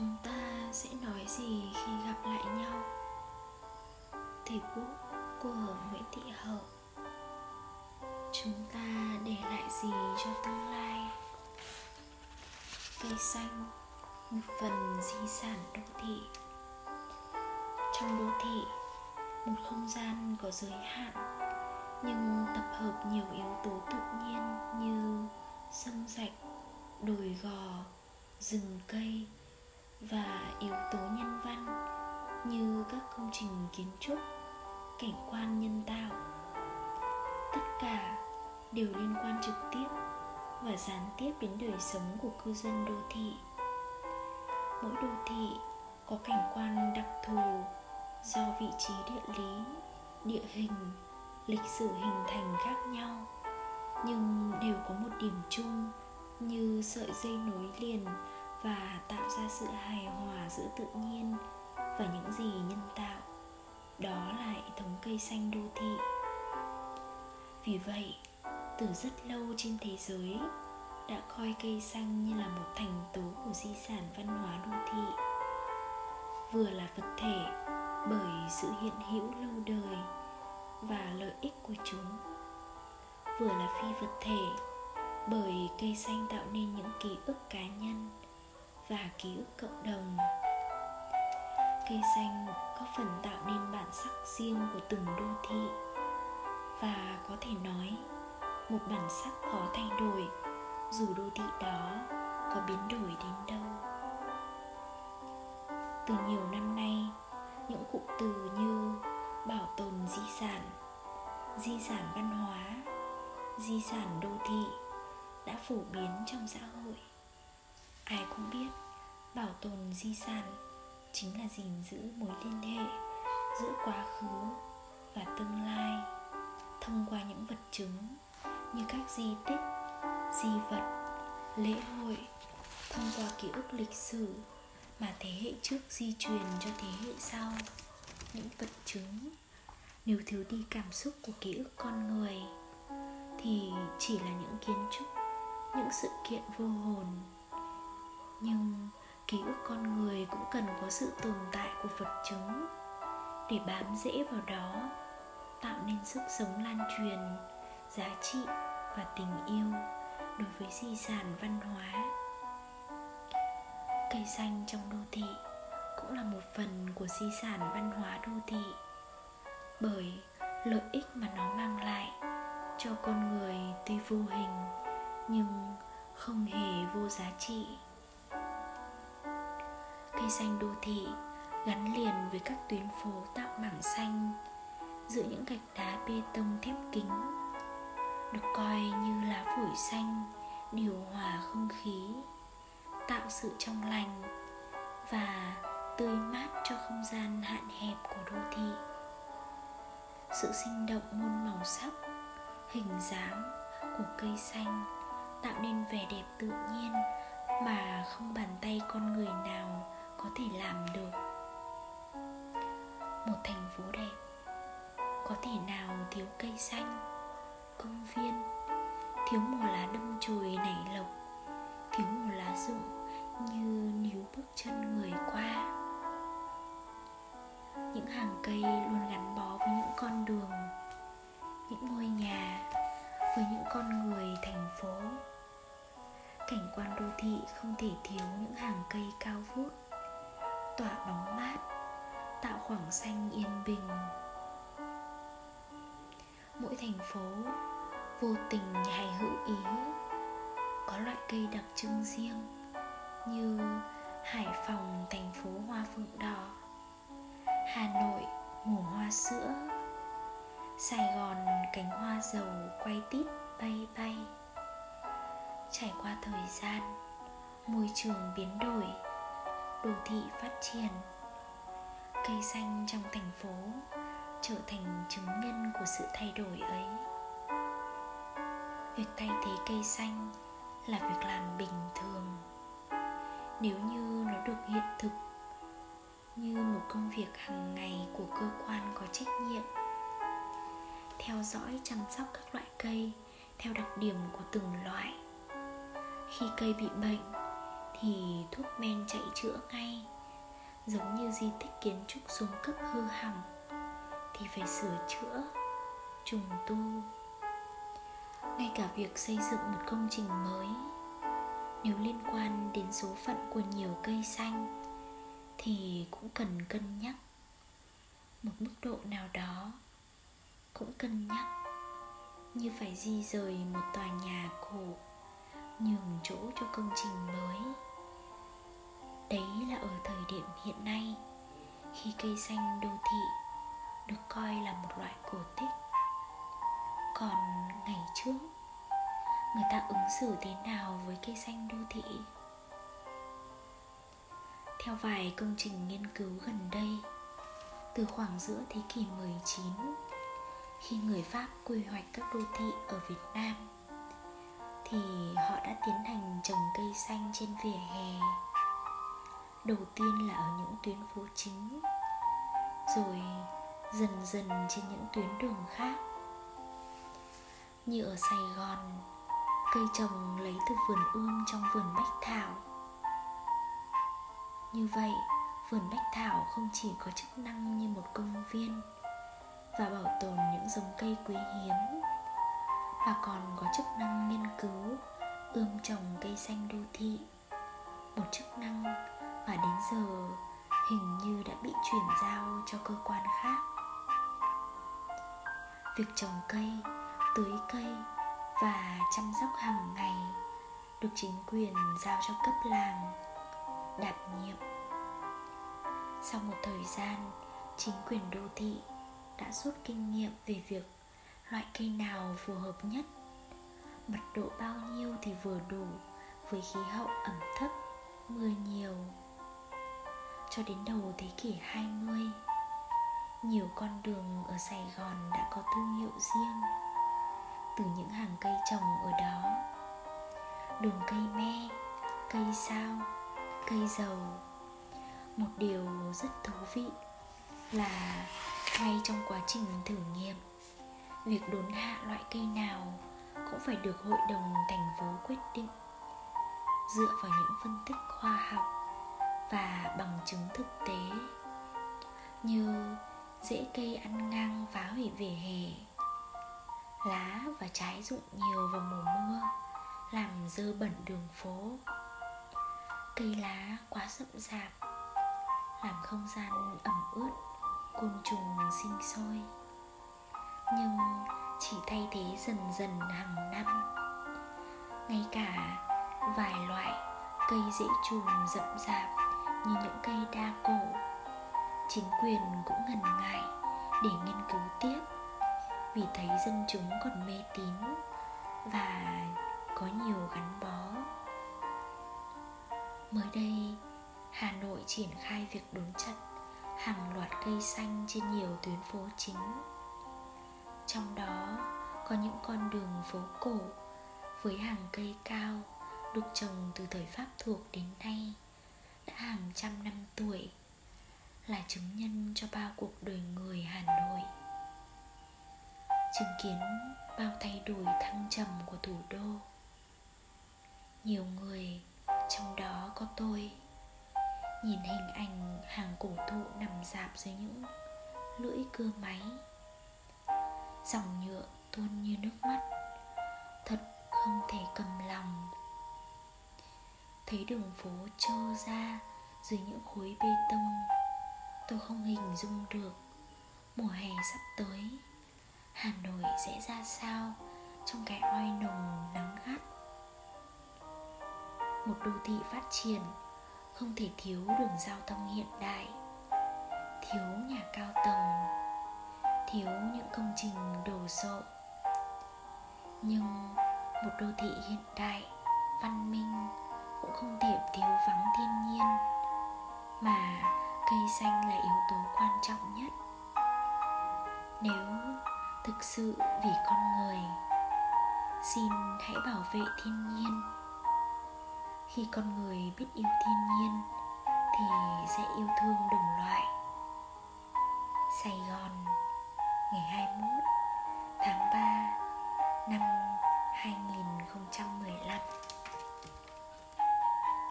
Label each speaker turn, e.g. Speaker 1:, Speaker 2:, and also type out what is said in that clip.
Speaker 1: chúng ta sẽ nói gì khi gặp lại nhau? Thầy bút của nguyễn thị hậu. Chúng ta để lại gì cho tương lai? Cây xanh, một phần di sản đô thị. Trong đô thị, một không gian có giới hạn, nhưng tập hợp nhiều yếu tố tự nhiên như sông rạch đồi gò, rừng cây và yếu tố nhân văn như các công trình kiến trúc, cảnh quan nhân tạo. Tất cả đều liên quan trực tiếp và gián tiếp đến đời sống của cư dân đô thị. Mỗi đô thị có cảnh quan đặc thù do vị trí địa lý, địa hình, lịch sử hình thành khác nhau, nhưng đều có một điểm chung như sợi dây nối liền và tạo ra sự hài hòa giữa tự nhiên và những gì nhân tạo. Đó là hệ thống cây xanh đô thị. Vì vậy, từ rất lâu trên thế giới đã coi cây xanh như là một thành tố của di sản văn hóa đô thị, vừa là vật thể bởi sự hiện hữu lâu đời và lợi ích của chúng, vừa là phi vật thể bởi cây xanh tạo nên những ký ức cá nhân và ký ức cộng đồng. Cây xanh có phần tạo nên bản sắc riêng của từng đô thị. Và có thể nói, một bản sắc khó thay đổi dù đô thị đó có biến đổi đến đâu. Từ nhiều năm nay, những cụm từ như bảo tồn di sản di sản văn hóa, di sản đô thị đã phổ biến trong xã hội ai cũng biết, bảo tồn di sản chính là gìn giữ mối liên hệ giữa quá khứ và tương lai thông qua những vật chứng như các di tích, di vật, lễ hội, thông qua ký ức lịch sử mà thế hệ trước di truyền cho thế hệ sau. Những vật chứng, nếu thiếu đi cảm xúc của ký ức con người thì chỉ là những kiến trúc, những sự kiện vô hồn ký ức con người cũng cần có sự tồn tại của vật chứng. Để bám rễ vào đó, tạo nên sức sống lan truyền, giá trị và tình yêu đối với di sản văn hóa. Cây xanh trong đô thị cũng là một phần của di sản văn hóa đô thị, bởi lợi ích mà nó mang lại cho con người tuy vô hình nhưng không hề vô giá trị cây xanh đô thị, gắn liền với các tuyến phố tạo mảng xanh, giữa những gạch đá bê tông thép kính, được coi như lá phổi xanh, điều hòa không khí, tạo sự trong lành và tươi mát cho không gian hạn hẹp của đô thị. Sự sinh động muôn màu sắc, hình dáng của cây xanh tạo nên vẻ đẹp tự nhiên mà không bàn tay con người nào có thể làm được. Một thành phố đẹp, có thể nào thiếu cây xanh, công viên, thiếu mùa lá đâm chồi nảy lộc, thiếu mùa lá rụng như níu bước chân người qua. Những hàng cây luôn gắn bó với những con đường, những ngôi nhà, với những con người thành phố. Cảnh quan đô thị không thể thiếu những hàng cây cao vút tỏa bóng mát, tạo khoảng xanh yên bình. Mỗi thành phố vô tình hay hữu ý, có loại cây đặc trưng riêng như hải phòng thành phố hoa phượng đỏ, hà nội mùa hoa sữa, sài gòn cánh hoa dầu quay tít bay bay. Trải qua thời gian, môi trường biến đổi đô thị phát triển. Cây xanh trong thành phố trở thành chứng nhân của sự thay đổi ấy. Việc thay thế cây xanh là việc làm bình thường. Nếu như nó được hiện thực như một công việc hàng ngày của cơ quan có trách nhiệm, theo dõi, chăm sóc các loại cây theo đặc điểm của từng loại. Khi cây bị bệnh thì thuốc men chạy chữa ngay. Giống như di tích kiến trúc xuống cấp hư hỏng, thì phải sửa chữa, trùng tu. Ngay cả việc xây dựng một công trình mới, nếu liên quan đến số phận của nhiều cây xanh, thì cũng cần cân nhắc. Một mức độ nào đó cũng cân nhắc. Như phải di rời một tòa nhà cổ, nhường chỗ cho công trình mới đấy là ở thời điểm hiện nay, khi cây xanh đô thị được coi là một loại cổ tích. Còn ngày trước, người ta ứng xử thế nào với cây xanh đô thị? Theo vài công trình nghiên cứu gần đây, từ khoảng giữa thế kỷ 19 khi người Pháp quy hoạch các đô thị ở Việt Nam, thì họ đã tiến hành trồng cây xanh trên vỉa hè đầu tiên là ở những tuyến phố chính, rồi dần dần trên những tuyến đường khác. Như ở Sài Gòn, cây trồng lấy từ vườn ươm trong vườn bách thảo. Như vậy, vườn bách thảo không chỉ có chức năng như một công viên và bảo tồn những giống cây quý hiếm, mà còn có chức năng nghiên cứu, ươm trồng cây xanh đô thị. Một chức năng mà đến giờ, hình như đã bị chuyển giao cho cơ quan khác. Việc trồng cây, tưới cây và chăm sóc hàng ngày được chính quyền giao cho cấp làng, đảm nhiệm. Sau một thời gian, chính quyền đô thị đã rút kinh nghiệm về việc loại cây nào phù hợp nhất. Mật độ bao nhiêu thì vừa đủ với khí hậu ẩm thấp, mưa nhiều cho đến đầu thế kỷ 20 nhiều con đường ở Sài Gòn đã có thương hiệu riêng. Từ những hàng cây trồng ở đó, đường cây me, cây sao, cây dầu, một điều rất thú vị là ngay trong quá trình thử nghiệm, việc đốn hạ loại cây nào cũng phải được hội đồng thành phố quyết định dựa vào những phân tích khoa học và bằng chứng thực tế. Như rễ cây ăn ngang phá hủy vỉa hè, lá và trái rụng nhiều vào mùa mưa, làm dơ bẩn đường phố. Cây lá quá rậm rạp, làm không gian ẩm ướt, côn trùng sinh sôi. Nhưng chỉ thay thế dần dần hàng năm, ngay cả vài loại cây dễ trùm rậm rạp như những cây đa cổ. Chính quyền cũng ngần ngại để nghiên cứu tiếp, vì thấy dân chúng còn mê tín và có nhiều gắn bó. Mới đây, hà nội triển khai việc đốn chặt hàng loạt cây xanh trên nhiều tuyến phố chính. Trong đó có những con đường phố cổ với hàng cây cao được trồng từ thời pháp thuộc đến nay đã hàng trăm năm tuổi, là chứng nhân cho bao cuộc đời người hà nội. Chứng kiến bao thay đổi thăng trầm của thủ đô, nhiều người, trong đó có tôi, nhìn hình ảnh hàng cổ thụ nằm dạp dưới những lưỡi cưa máy. Dòng nhựa tuôn như nước mắt, thật không thể cầm lòng thấy đường phố trơ ra dưới những khối bê tông. Tôi không hình dung được mùa hè sắp tới, hà nội sẽ ra sao trong cái oi nồng nắng gắt. Một đô thị phát triển không thể thiếu đường giao thông hiện đại, thiếu nhà cao tầng, thiếu những công trình đồ sộ. Nhưng một đô thị hiện đại, văn minh cũng không thể thiếu vắng thiên nhiên, mà cây xanh là yếu tố quan trọng nhất. Nếu thực sự vì con người, xin hãy bảo vệ thiên nhiên. Khi con người biết yêu thiên nhiên, thì sẽ yêu thương đồng loại. Sài gòn, ngày 21 tháng 3 năm 2015